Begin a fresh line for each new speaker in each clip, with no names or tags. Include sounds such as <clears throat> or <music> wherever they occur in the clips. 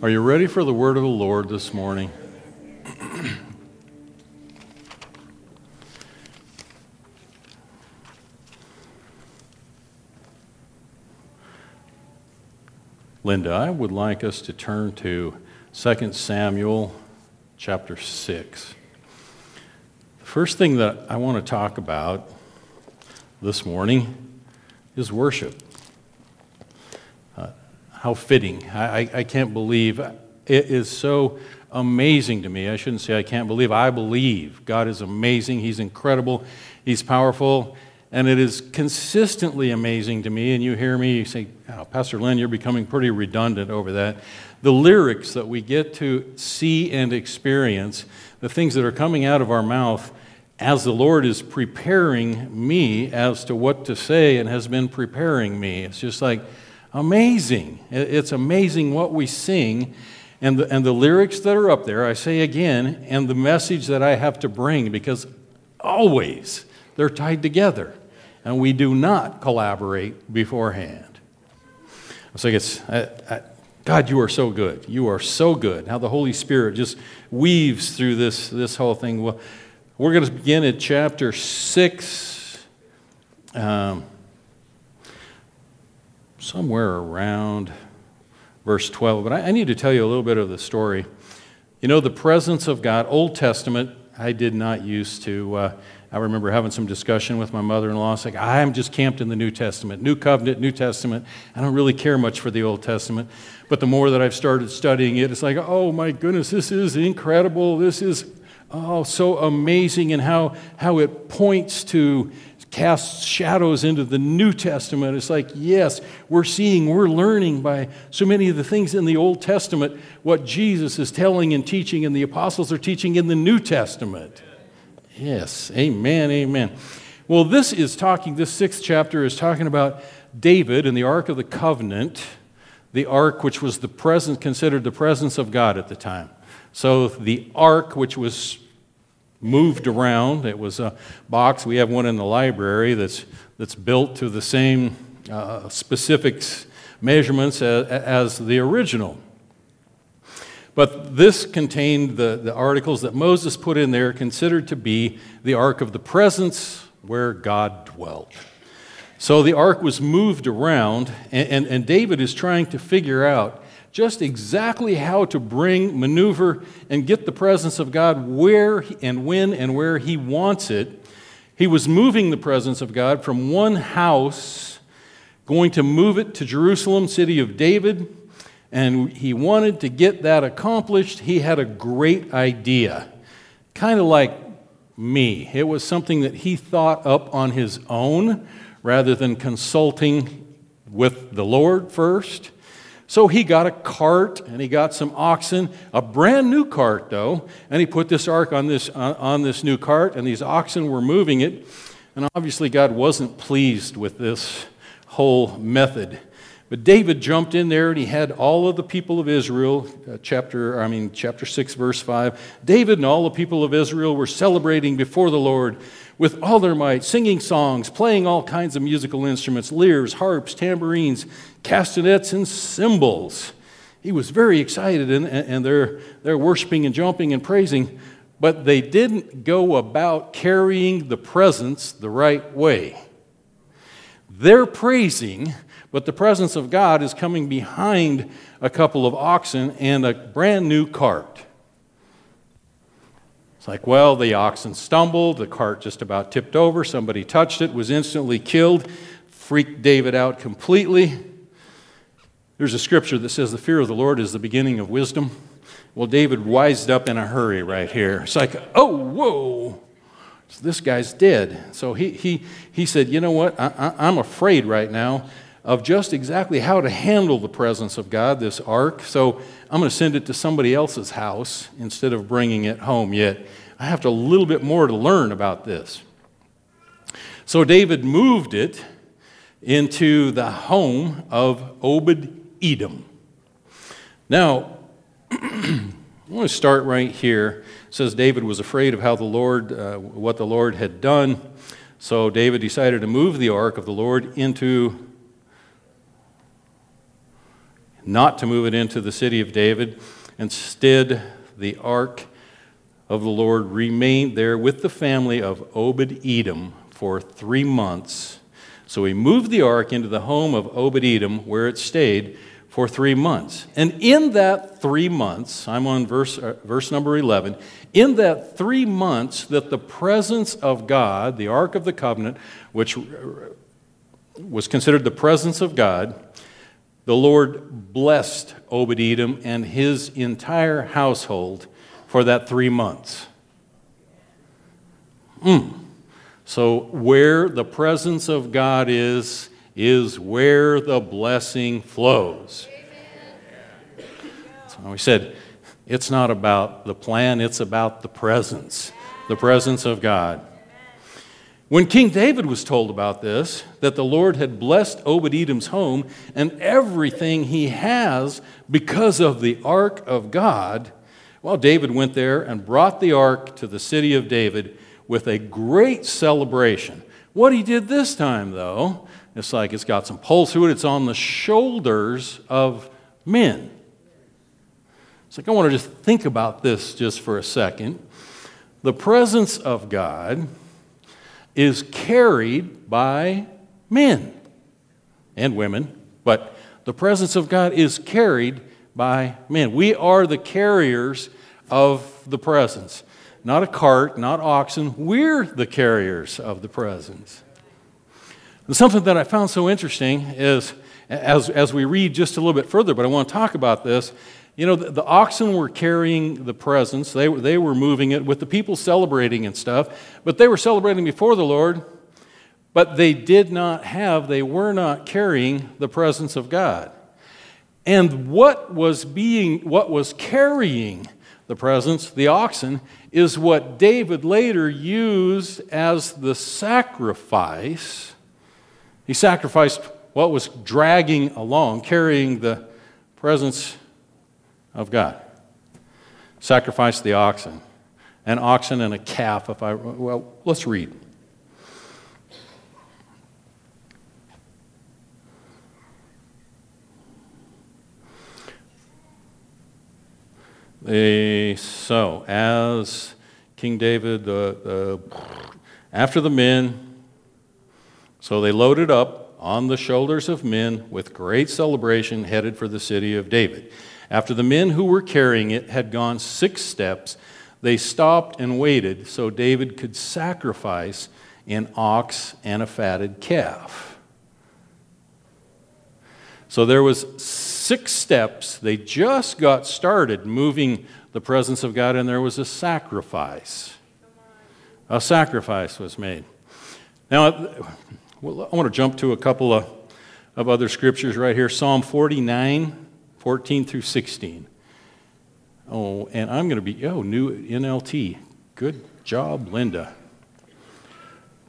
Are you ready for the word of the Lord this morning? Linda, I would like us to turn to 2 Samuel chapter 6. The first thing that I want to talk about this morning is worship. How fitting. I, I, I can't believe it is so amazing to me. I shouldn't say I can't believe. I believe God is amazing. He's incredible. He's powerful. And it is consistently amazing to me, and you hear me say, oh, Pastor Lynn, you're becoming pretty redundant over that. The lyrics that we get to see and experience, the things that are coming out of our mouth as the Lord is preparing me as to what to say and has been preparing me. It's just like amazing. It's amazing what we sing and the, and the lyrics that are up there, I say again, and the message that I have to bring because always they're tied together and we do not collaborate beforehand. I think it's, I, I, God, you are so good. You are so good. How the Holy Spirit just weaves through this, this whole thing. Well, we're going to begin at chapter 6, um, somewhere around verse 12. But I, I need to tell you a little bit of the story. You know, the presence of God, Old Testament, I did not used to. Uh, I remember having some discussion with my mother in law. It's like, I'm just camped in the New Testament, New Covenant, New Testament. I don't really care much for the Old Testament. But the more that I've started studying it, it's like, oh my goodness, this is incredible. This is, oh, so amazing, and how, how it points to casts shadows into the New Testament. It's like, yes, we're seeing, we're learning by so many of the things in the Old Testament what Jesus is telling and teaching, and the apostles are teaching in the New Testament. Yes, amen, amen. Well, this is talking, this sixth chapter is talking about David and the Ark of the Covenant, the Ark which was the present, considered the presence of God at the time. So the Ark, which was moved around, it was a box. We have one in the library that's, that's built to the same uh, specifics, measurements as, as the original. But this contained the, the articles that Moses put in there, considered to be the ark of the presence where God dwelt. So the ark was moved around, and, and, and David is trying to figure out just exactly how to bring, maneuver, and get the presence of God where and when and where he wants it. He was moving the presence of God from one house, going to move it to Jerusalem, city of David and he wanted to get that accomplished. He had a great idea, kind of like me. It was something that he thought up on his own rather than consulting with the Lord first. So he got a cart and he got some oxen, a brand new cart though, and he put this ark on this, on, this new cart, and these oxen were moving it. And obviously, God wasn't pleased with this whole method. But David jumped in there and he had all of the people of Israel, uh, chapter, I mean, chapter 6, verse 5. David and all the people of Israel were celebrating before the Lord with all their might, singing songs, playing all kinds of musical instruments, lyres, harps, tambourines, castanets, and cymbals. He was very excited and, and they're, they're worshiping and jumping and praising, but they didn't go about carrying the presence the right way. They're praising but the presence of God is coming behind a couple of oxen and a brand new cart. Like, well, the oxen stumbled, the cart just about tipped over, somebody touched it, was instantly killed, freaked David out completely. There's a scripture that says the fear of the Lord is the beginning of wisdom. Well, David wised up in a hurry right here. It's like, oh, whoa, so this guy's dead. So he, he, he said, you know what? I, I, I'm afraid right now of just exactly how to handle the presence of God, this ark. So I'm going to send it to somebody else's house instead of bringing it home yet. I have to, a little bit more to learn about this. So David moved it into the home of Obed Edom. Now, <clears throat> I want to start right here. It says David was afraid of how the Lord, uh, what the Lord had done. So David decided to move the ark of the Lord into not to move it into the city of David. Instead, the ark of the Lord remained there with the family of Obed Edom for three months. So he moved the ark into the home of Obed Edom, where it stayed for three months. And in that three months, I'm on verse, uh, verse number 11, in that three months that the presence of God, the Ark of the Covenant, which was considered the presence of God, the Lord blessed Obed Edom and his entire household for that three months. Mm. So, where the presence of God is, is where the blessing flows. So we said, it's not about the plan, it's about the presence, the presence of God. When King David was told about this, that the Lord had blessed Obed Edom's home and everything he has because of the ark of God, well, David went there and brought the ark to the city of David with a great celebration. What he did this time, though, it's like it's got some pulse to it, it's on the shoulders of men. It's like I want to just think about this just for a second. The presence of God is carried by men and women, but the presence of God is carried by men. We are the carriers of the presence. Not a cart, not oxen. We're the carriers of the presence. And something that I found so interesting is, as, as we read just a little bit further, but I want to talk about this. You know, the, the oxen were carrying the presence, they, they were moving it with the people celebrating and stuff, but they were celebrating before the Lord, but they did not have, they were not carrying the presence of God. And what was being, what was carrying the presence, the oxen, is what David later used as the sacrifice. He sacrificed what was dragging along, carrying the presence of God. Sacrifice the oxen. An oxen and a calf, if I, well, let's read. So, as King David, uh, uh, after the men, so they loaded up on the shoulders of men with great celebration, headed for the city of David. After the men who were carrying it had gone six steps, they stopped and waited so David could sacrifice an ox and a fatted calf. So there was six steps. They just got started moving the presence of God and there was a sacrifice. A sacrifice was made. Now, I want to jump to a couple of, of other scriptures right here. Psalm 49 14 through 16. Oh, and I'm going to be, oh, new NLT. Good job, Linda.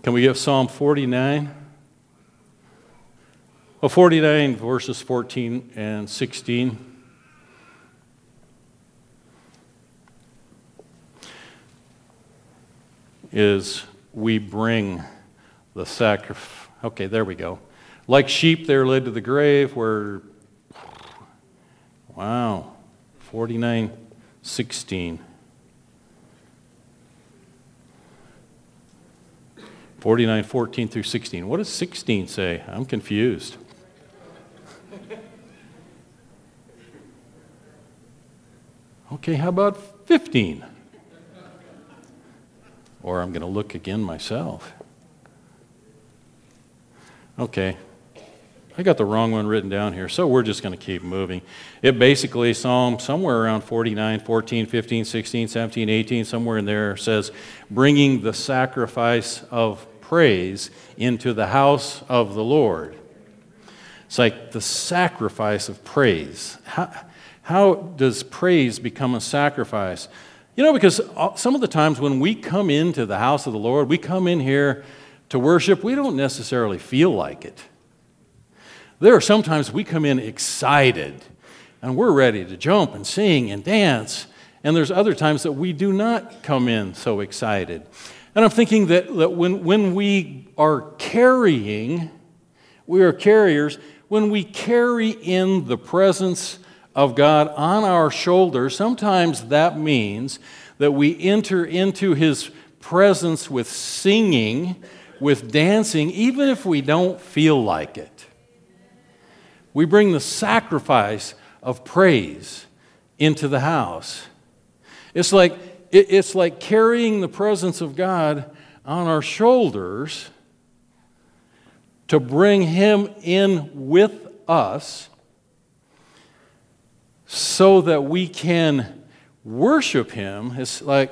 Can we get Psalm 49? Well, 49 verses 14 and 16. Is we bring the sacrifice. Okay, there we go. Like sheep, they're led to the grave, where Wow. 49 16. 49 14 through 16. What does 16 say? I'm confused. Okay, how about 15? Or I'm going to look again myself. Okay, I got the wrong one written down here, so we're just going to keep moving. It basically, Psalm somewhere around 49, 14, 15, 16, 17, 18, somewhere in there says, bringing the sacrifice of praise into the house of the Lord. It's like the sacrifice of praise. How, how does praise become a sacrifice? You know, because uh, some of the times when we come into the house of the Lord, we come in here to worship, we don't necessarily feel like it. There are sometimes we come in excited and we're ready to jump and sing and dance. And there's other times that we do not come in so excited. And I'm thinking that, that when, when we are carrying, we are carriers, when we carry in the presence of God on our shoulders, sometimes that means that we enter into His presence with singing, with dancing, even if we don't feel like it. We bring the sacrifice of praise into the house. It's like, it's like carrying the presence of God on our shoulders to bring Him in with us so that we can worship Him. It's like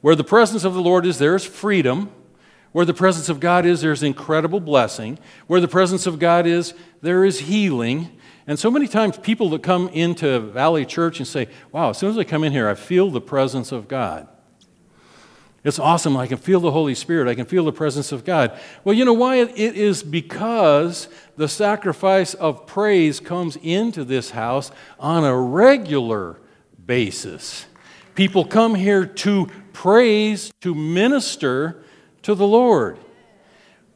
where the presence of the Lord is, there's freedom. Where the presence of God is, there's incredible blessing. Where the presence of God is, there is healing. And so many times, people that come into Valley Church and say, Wow, as soon as I come in here, I feel the presence of God. It's awesome. I can feel the Holy Spirit. I can feel the presence of God. Well, you know why? It is because the sacrifice of praise comes into this house on a regular basis. People come here to praise, to minister to the Lord.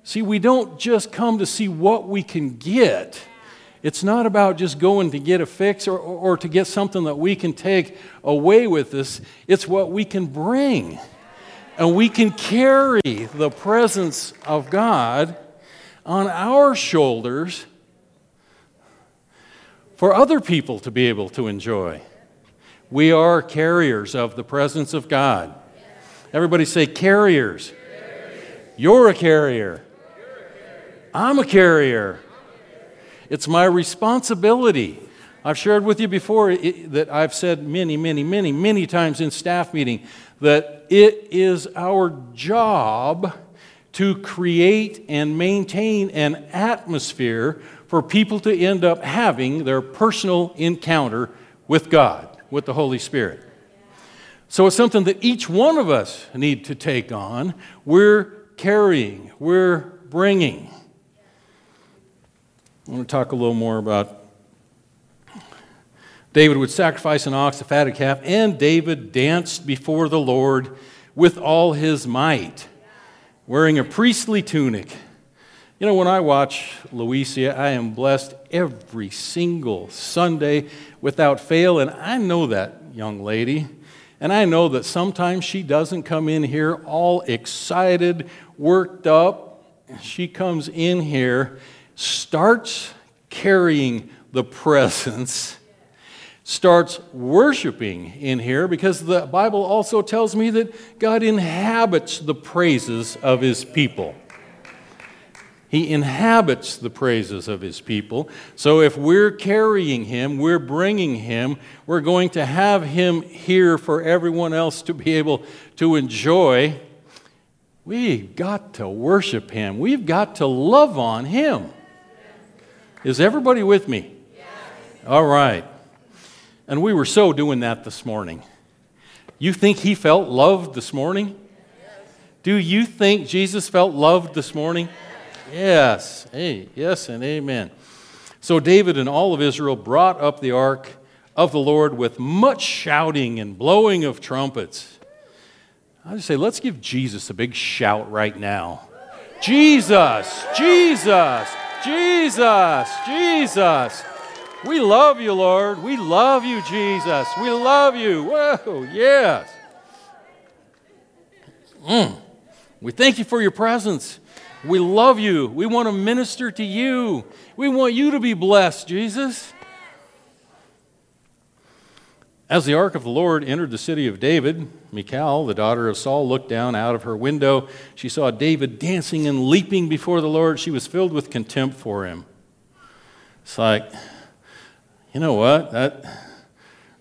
See, we don't just come to see what we can get. It's not about just going to get a fix or, or, or to get something that we can take away with us. It's what we can bring. And we can carry the presence of God on our shoulders for other people to be able to enjoy. We are carriers of the presence of God. Everybody say, carriers. You're a carrier. I'm a carrier. It's my responsibility I've shared with you before that I've said many, many, many, many times in staff meeting that it is our job to create and maintain an atmosphere for people to end up having their personal encounter with God, with the Holy Spirit. So it's something that each one of us need to take on. We're carrying, we're bringing. I want to talk a little more about David would sacrifice an ox, a fatted calf, and David danced before the Lord with all his might, wearing a priestly tunic. You know, when I watch Louisa, I am blessed every single Sunday without fail, and I know that young lady. And I know that sometimes she doesn't come in here all excited, worked up. She comes in here, starts carrying the presence starts worshiping in here because the Bible also tells me that God inhabits the praises of his people. He inhabits the praises of his people. So if we're carrying him, we're bringing him, we're going to have him here for everyone else to be able to enjoy. We've got to worship him. We've got to love on him. Is everybody with me? All right. And we were so doing that this morning. You think he felt loved this morning? Do you think Jesus felt loved this morning? Yes. Hey, yes and amen. So David and all of Israel brought up the ark of the Lord with much shouting and blowing of trumpets. I just say, let's give Jesus a big shout right now. Jesus, Jesus, Jesus, Jesus. We love you, Lord. We love you, Jesus. We love you. Whoa, yes. Mm. We thank you for your presence. We love you. We want to minister to you. We want you to be blessed, Jesus. As the ark of the Lord entered the city of David, Michal, the daughter of Saul, looked down out of her window. She saw David dancing and leaping before the Lord. She was filled with contempt for him. It's like, you know what? That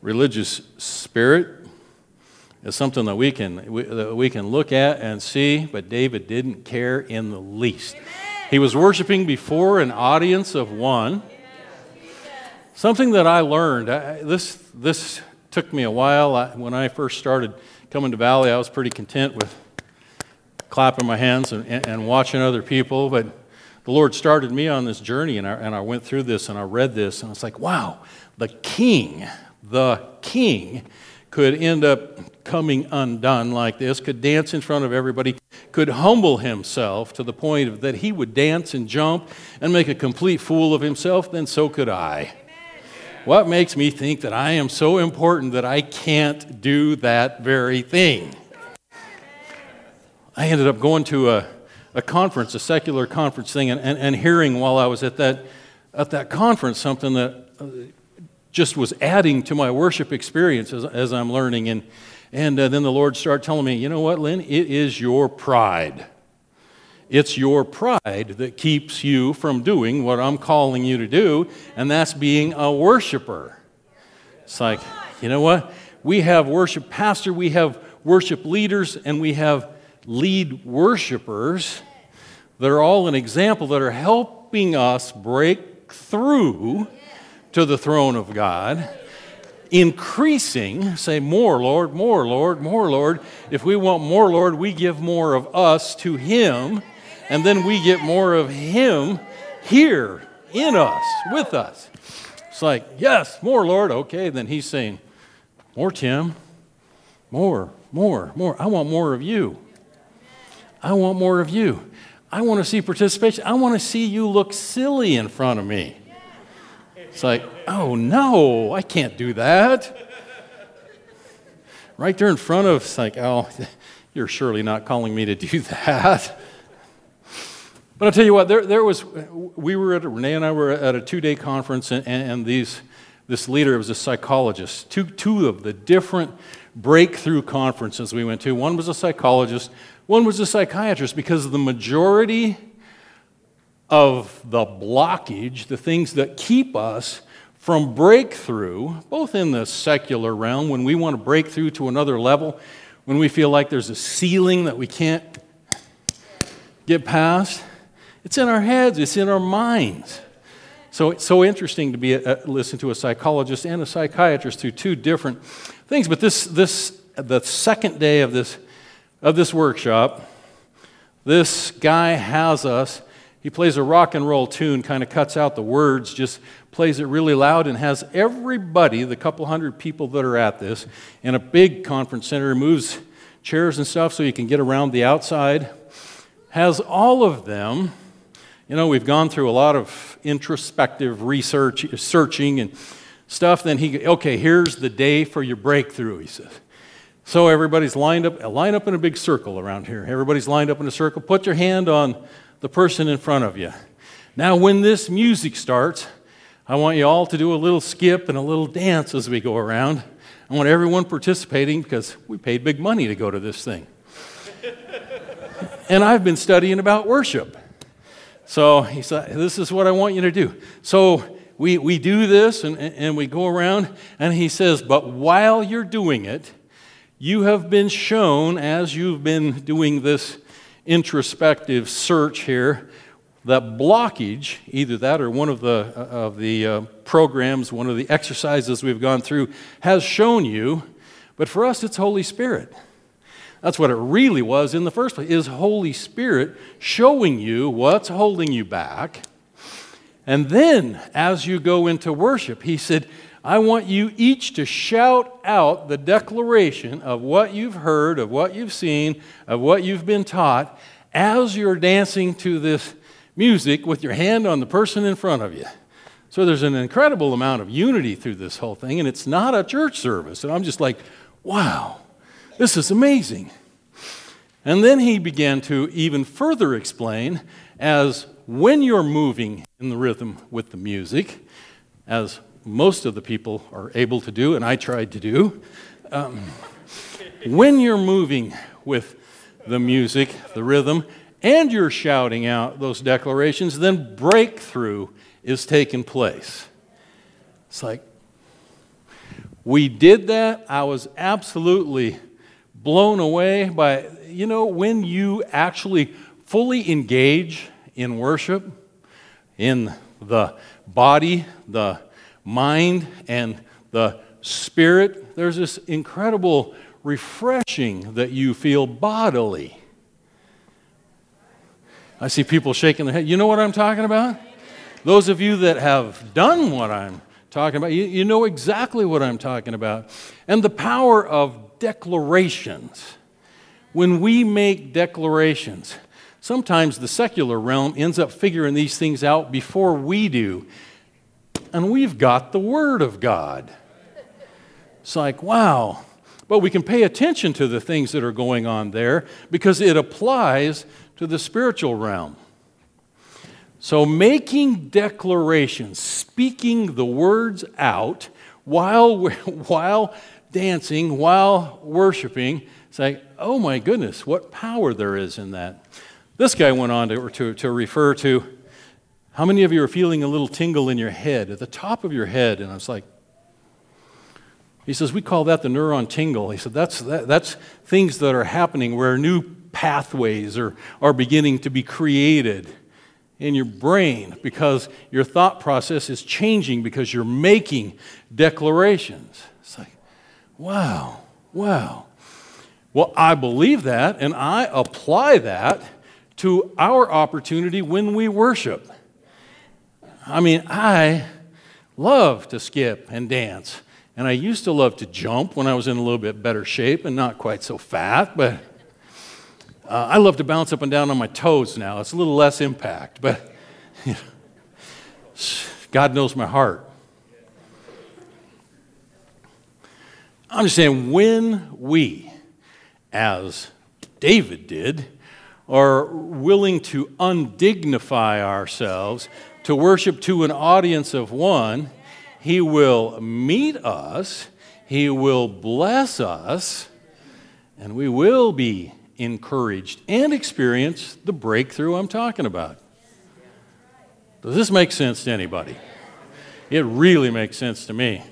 religious spirit is something that we can, we, that we can look at and see, but David didn't care in the least. He was worshiping before an audience of one. Something that I learned, I, this, this took me a while. I, when I first started coming to Valley, I was pretty content with clapping my hands and, and, and watching other people, but the Lord started me on this journey, and I, and I went through this and I read this, and it's like, wow, the king, the king could end up coming undone like this, could dance in front of everybody, could humble himself to the point that he would dance and jump and make a complete fool of himself, then so could I. What makes me think that I am so important that I can't do that very thing? I ended up going to a, a conference, a secular conference thing, and, and, and hearing while I was at that, at that conference something that uh, just was adding to my worship experience as, as I'm learning. And, and uh, then the Lord started telling me, you know what, Lynn? It is your pride. It's your pride that keeps you from doing what I'm calling you to do, and that's being a worshiper. It's like, you know what? We have worship pastor, we have worship leaders, and we have lead worshipers that are all an example that are helping us break through to the throne of God, increasing, say, more, Lord, more, Lord, more, Lord. If we want more, Lord, we give more of us to Him, and then we get more of Him here in us, with us. It's like, yes, more, Lord. Okay, then He's saying, more, Tim, more, more, more. I want more of you. I want more of you. I want to see participation. I want to see you look silly in front of me. It's like, oh no, I can't do that. Right there in front of, it's like, oh, <laughs> you're surely not calling me to do <laughs> that. But I'll tell you what, there, there was, we were at, Renee and I were at a two day conference, and, and these, this leader was a psychologist. Two, two of the different breakthrough conferences we went to. One was a psychologist, one was a psychiatrist because the majority of the blockage, the things that keep us from breakthrough, both in the secular realm, when we want to break through to another level, when we feel like there's a ceiling that we can't get past, it's in our heads, it's in our minds. So it's so interesting to be a, listen to a psychologist and a psychiatrist through two different things. But this, this, the second day of this of this workshop, this guy has us. He plays a rock and roll tune, kind of cuts out the words, just plays it really loud, and has everybody, the couple hundred people that are at this, in a big conference center, moves chairs and stuff so you can get around the outside. Has all of them, you know, we've gone through a lot of introspective research, searching and stuff. Then he, okay, here's the day for your breakthrough, he says. So everybody's lined up, line up in a big circle around here. Everybody's lined up in a circle. Put your hand on the person in front of you. Now, when this music starts, I want you all to do a little skip and a little dance as we go around. I want everyone participating because we paid big money to go to this thing. and I've been studying about worship. So he said, This is what I want you to do. So we, we do this and, and we go around, and he says, But while you're doing it, you have been shown, as you've been doing this introspective search here, that blockage, either that or one of the, uh, of the uh, programs, one of the exercises we've gone through, has shown you. But for us, it's Holy Spirit. That's what it really was in the first place, is Holy Spirit showing you what's holding you back. And then, as you go into worship, He said, I want you each to shout out the declaration of what you've heard, of what you've seen, of what you've been taught as you're dancing to this music with your hand on the person in front of you. So there's an incredible amount of unity through this whole thing, and it's not a church service. And I'm just like, wow, this is amazing. And then he began to even further explain as when you're moving in the rhythm with the music, as most of the people are able to do, and I tried to do. Um, when you're moving with the music, the rhythm, and you're shouting out those declarations, then breakthrough is taking place. It's like, we did that. I was absolutely blown away by, you know, when you actually fully engage in worship, in the body, the mind and the spirit, there's this incredible refreshing that you feel bodily. I see people shaking their head. You know what I'm talking about? Those of you that have done what I'm talking about, you, you know exactly what I'm talking about. And the power of declarations. when we make declarations, sometimes the secular realm ends up figuring these things out before we do. And we've got the Word of God. It's like, wow. But we can pay attention to the things that are going on there because it applies to the spiritual realm. So, making declarations, speaking the words out while, <laughs> while dancing, while worshiping, say, oh my goodness, what power there is in that. This guy went on to, to, to refer to how many of you are feeling a little tingle in your head, at the top of your head? And I was like, he says, we call that the neuron tingle. He said, that's, that, that's things that are happening where new pathways are, are beginning to be created in your brain because your thought process is changing because you're making declarations. It's like, wow, wow. Well, I believe that and I apply that to our opportunity when we worship. I mean, I love to skip and dance. And I used to love to jump when I was in a little bit better shape and not quite so fat, but uh, I love to bounce up and down on my toes now. It's a little less impact, but you know, God knows my heart. I'm just saying, when we, as David did, are willing to undignify ourselves to worship to an audience of one, He will meet us, He will bless us, and we will be encouraged and experience the breakthrough I'm talking about. Does this make sense to anybody? It really makes sense to me.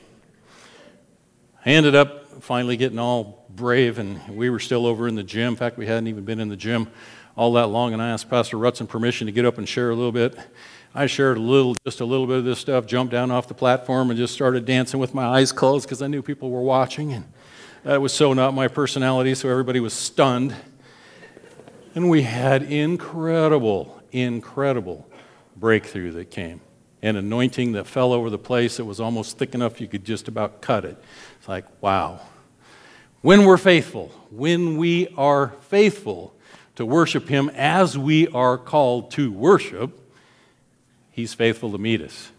I ended up finally getting all brave, and we were still over in the gym. In fact, we hadn't even been in the gym all that long, and I asked Pastor Rutson permission to get up and share a little bit. I shared a little, just a little bit of this stuff, jumped down off the platform, and just started dancing with my eyes closed because I knew people were watching, and that was so not my personality, so everybody was stunned. And we had incredible, incredible breakthrough that came. An anointing that fell over the place that was almost thick enough you could just about cut it. It's like, wow. When we're faithful, when we are faithful to worship Him as we are called to worship, He's faithful to meet us.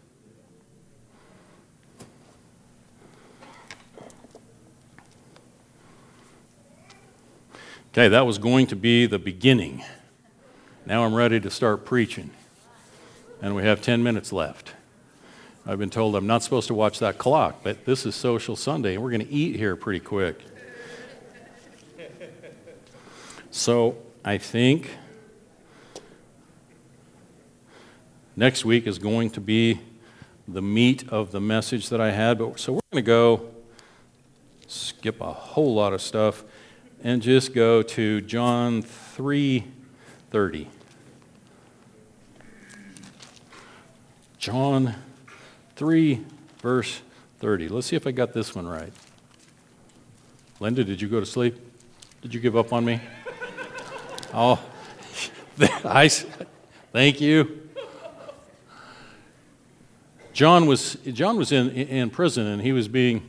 Okay, that was going to be the beginning. Now I'm ready to start preaching. And we have 10 minutes left. I've been told I'm not supposed to watch that clock, but this is Social Sunday, and we're going to eat here pretty quick. So I think next week is going to be the meat of the message that I had. But so we're going to go skip a whole lot of stuff and just go to John 3:30. John 3 verse 30. Let's see if I got this one right. Linda, did you go to sleep? Did you give up on me? <laughs> oh, <laughs> I, thank you. John was, John was in, in prison and he was being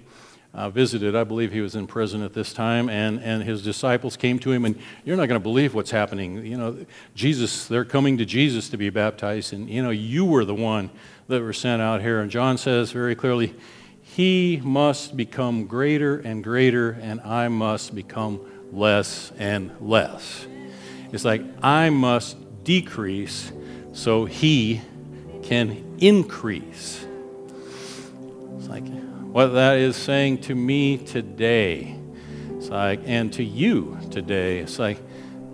uh, visited. I believe he was in prison at this time, and, and his disciples came to him, and you're not going to believe what's happening. You know, Jesus, they're coming to Jesus to be baptized, and you know, you were the one that were sent out here. And John says very clearly, He must become greater and greater, and I must become less and less. It's like, I must decrease so He can increase. It's like, what that is saying to me today. It's like, and to you today. It's like,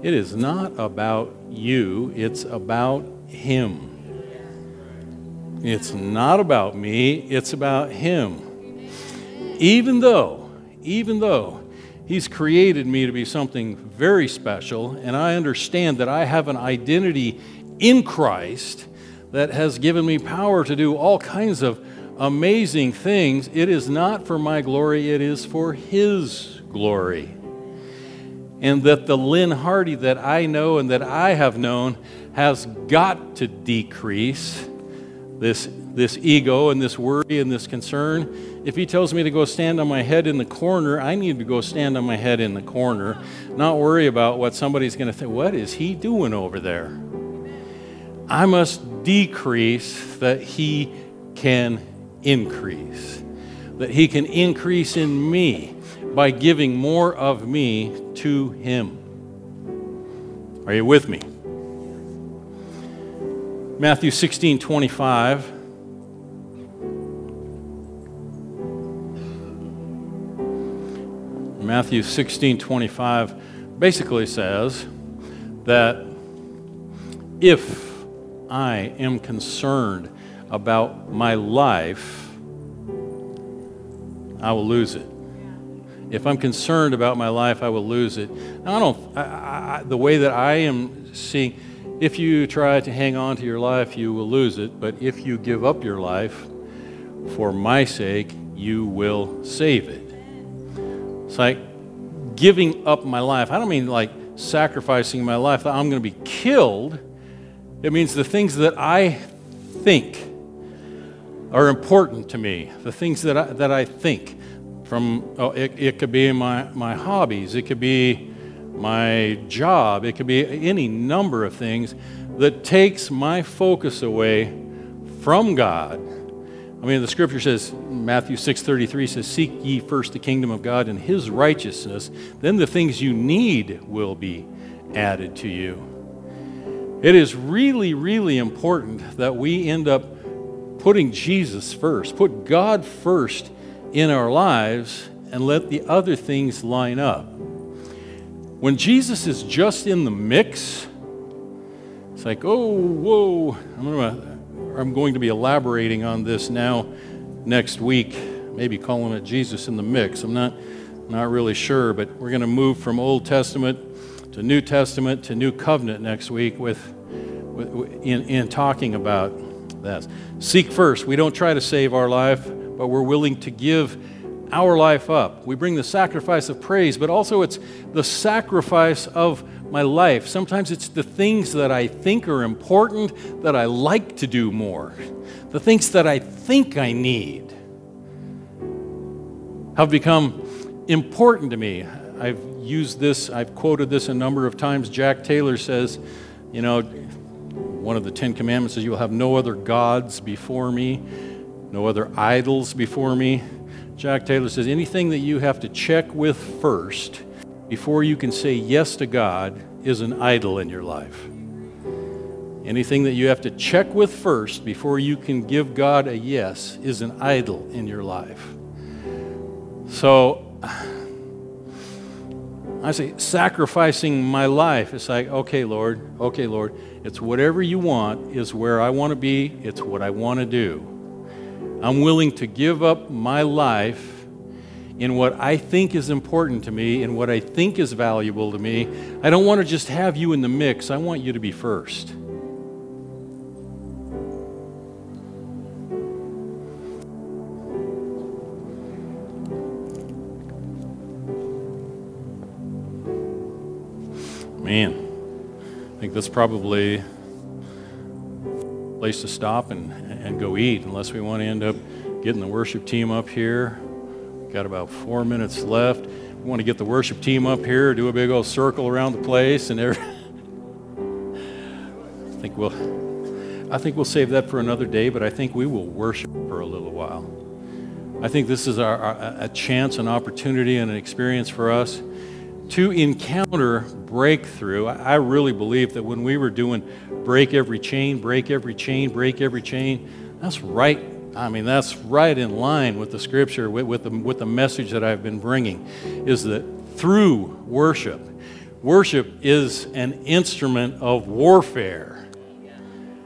it is not about you, it's about Him. It's not about me, it's about Him. Even though, even though He's created me to be something very special, and I understand that I have an identity in Christ that has given me power to do all kinds of amazing things, it is not for my glory, it is for His glory. And that the Lynn Hardy that I know and that I have known has got to decrease this, this ego and this worry and this concern If he tells me to go stand on my head in the corner, I need to go stand on my head in the corner, not worry about what somebody's going to think. What is he doing over there? I must decrease that he can increase, that he can increase in me by giving more of me to him. Are you with me? Matthew 16 25. Matthew 16 25 basically says that if I am concerned about my life, I will lose it. If I'm concerned about my life, I will lose it. Now, I don't, I, I, the way that I am seeing, if you try to hang on to your life, you will lose it. But if you give up your life for my sake, you will save it. It's like giving up my life. I don't mean like sacrificing my life, I'm going to be killed. It means the things that I think are important to me, the things that I, that I think. From oh, it, it could be my, my hobbies, it could be my job, it could be any number of things that takes my focus away from God I mean, the scripture says, Matthew 6.33 says, Seek ye first the kingdom of God and his righteousness, then the things you need will be added to you. It is really, really important that we end up putting Jesus first, put God first in our lives, and let the other things line up. When Jesus is just in the mix, it's like, oh, whoa, I'm going to I'm going to be elaborating on this now next week, maybe calling it Jesus in the mix. I'm not, not really sure, but we're going to move from Old Testament to New Testament to New Covenant next week with, with in, in talking about that. Seek first. We don't try to save our life, but we're willing to give our life up. We bring the sacrifice of praise, but also it's the sacrifice of my life. Sometimes it's the things that I think are important that I like to do more, the things that I think I need have become important to me. I've used this, I've quoted this a number of times. Jack Taylor says, you know, one of the Ten Commandments is you'll have no other gods before me, no other idols before me. Jack Taylor says anything that you have to check with first before you can say yes to God is an idol in your life. Anything that you have to check with first before you can give God a yes is an idol in your life. So I say, sacrificing my life. It's like, okay, Lord, okay, Lord, it's whatever you want, is where I want to be, it's what I want to do. I'm willing to give up my life in what I think is important to me, in what I think is valuable to me. I don't want to just have you in the mix, I want you to be first. Man, I think that's probably a place to stop and, and go eat unless we want to end up getting the worship team up here. Got about four minutes left. We want to get the worship team up here, do a big old circle around the place, and every... <laughs> I think we'll, I think we'll save that for another day. But I think we will worship for a little while. I think this is our, our, a chance, an opportunity, and an experience for us to encounter breakthrough. I really believe that when we were doing break every chain, break every chain, break every chain, that's right I mean, that's right in line with the scripture, with, with, the, with the message that I've been bringing, is that through worship, worship is an instrument of warfare.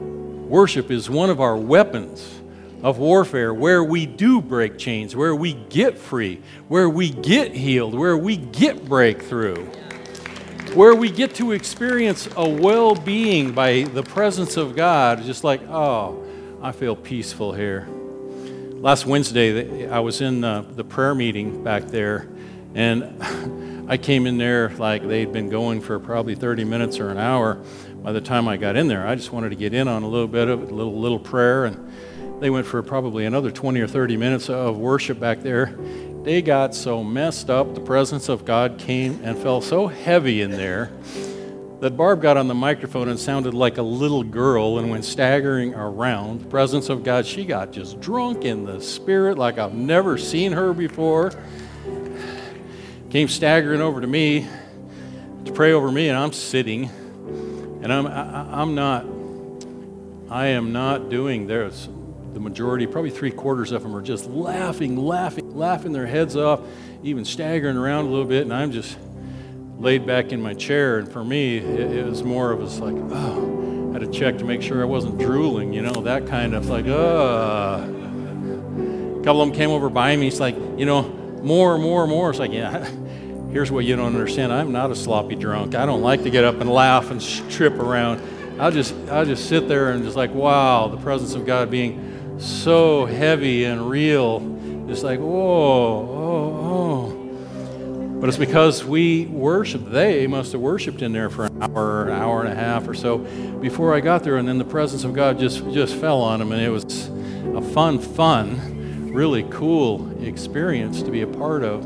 Worship is one of our weapons of warfare where we do break chains, where we get free, where we get healed, where we get breakthrough, where we get to experience a well being by the presence of God, just like, oh, I feel peaceful here. Last Wednesday, I was in uh, the prayer meeting back there, and <laughs> I came in there like they'd been going for probably 30 minutes or an hour. By the time I got in there, I just wanted to get in on a little bit of a little little prayer, and they went for probably another 20 or 30 minutes of worship back there. They got so messed up, the presence of God came and fell so heavy in there that Barb got on the microphone and sounded like a little girl and went staggering around. The presence of God, she got just drunk in the spirit like I've never seen her before. Came staggering over to me to pray over me, and I'm sitting, and I'm, I, I'm not, I am not doing this the majority, probably three quarters of them, are just laughing, laughing, laughing their heads off, even staggering around a little bit, and I'm just laid back in my chair. And for me, it, it was more of a like, oh, I had to check to make sure I wasn't drooling, you know, that kind of like, uh. A couple of them came over by me. It's like, you know, more, more, more. It's like, yeah, <laughs> here's what you don't understand. I'm not a sloppy drunk. I don't like to get up and laugh and trip around. I'll just, I'll just sit there and just like, wow, the presence of God being so heavy and real. Just like, whoa, oh, oh. But it's because we worship. They must have worshiped in there for an hour, an hour and a half or so before I got there. And then the presence of God just, just fell on them. And it was a fun, fun, really cool experience to be a part of.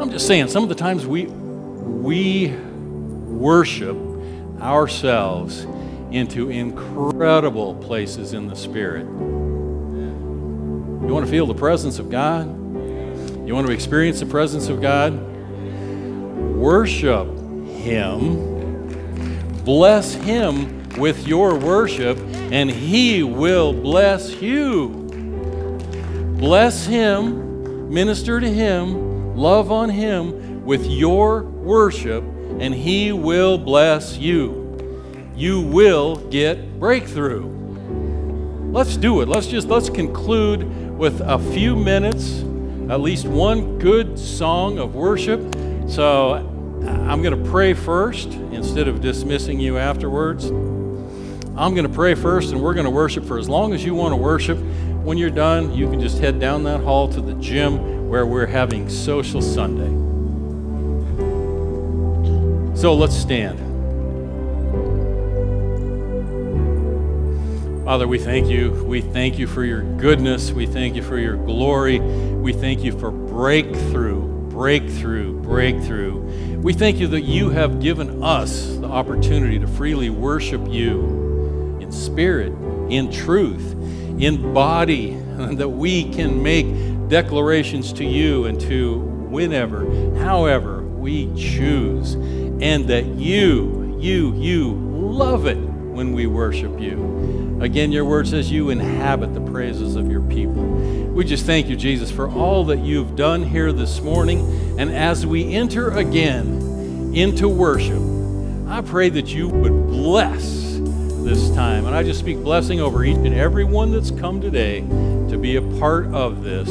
I'm just saying, some of the times we, we worship ourselves into incredible places in the Spirit. You want to feel the presence of God? You want to experience the presence of God? Worship Him. Bless Him with your worship, and He will bless you. Bless Him, minister to Him, love on Him with your worship, and He will bless you. You will get breakthrough. Let's do it. Let's just let's conclude with a few minutes, at least one good song of worship. So uh, I'm going to pray first instead of dismissing you afterwards. I'm going to pray first, and we're going to worship for as long as you want to worship. When you're done, you can just head down that hall to the gym where we're having Social Sunday. So let's stand. Father, we thank you. We thank you for your goodness. We thank you for your glory. We thank you for breakthrough, breakthrough, breakthrough. We thank you that you have given us the opportunity to freely worship you in spirit, in truth, in body, <laughs> that we can make declarations to you and to whenever, however we choose, and that you, you, you love it when we worship you. Again, your word says you inhabit the praises of your people. We just thank you, Jesus, for all that you've done here this morning. And as we enter again into worship, I pray that you would bless this time. And I just speak blessing over each and every one that's come today to be a part of this,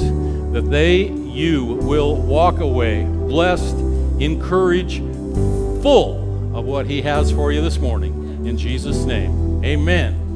that they, you, will walk away blessed, encouraged, full of what He has for you this morning. In Jesus' name, amen.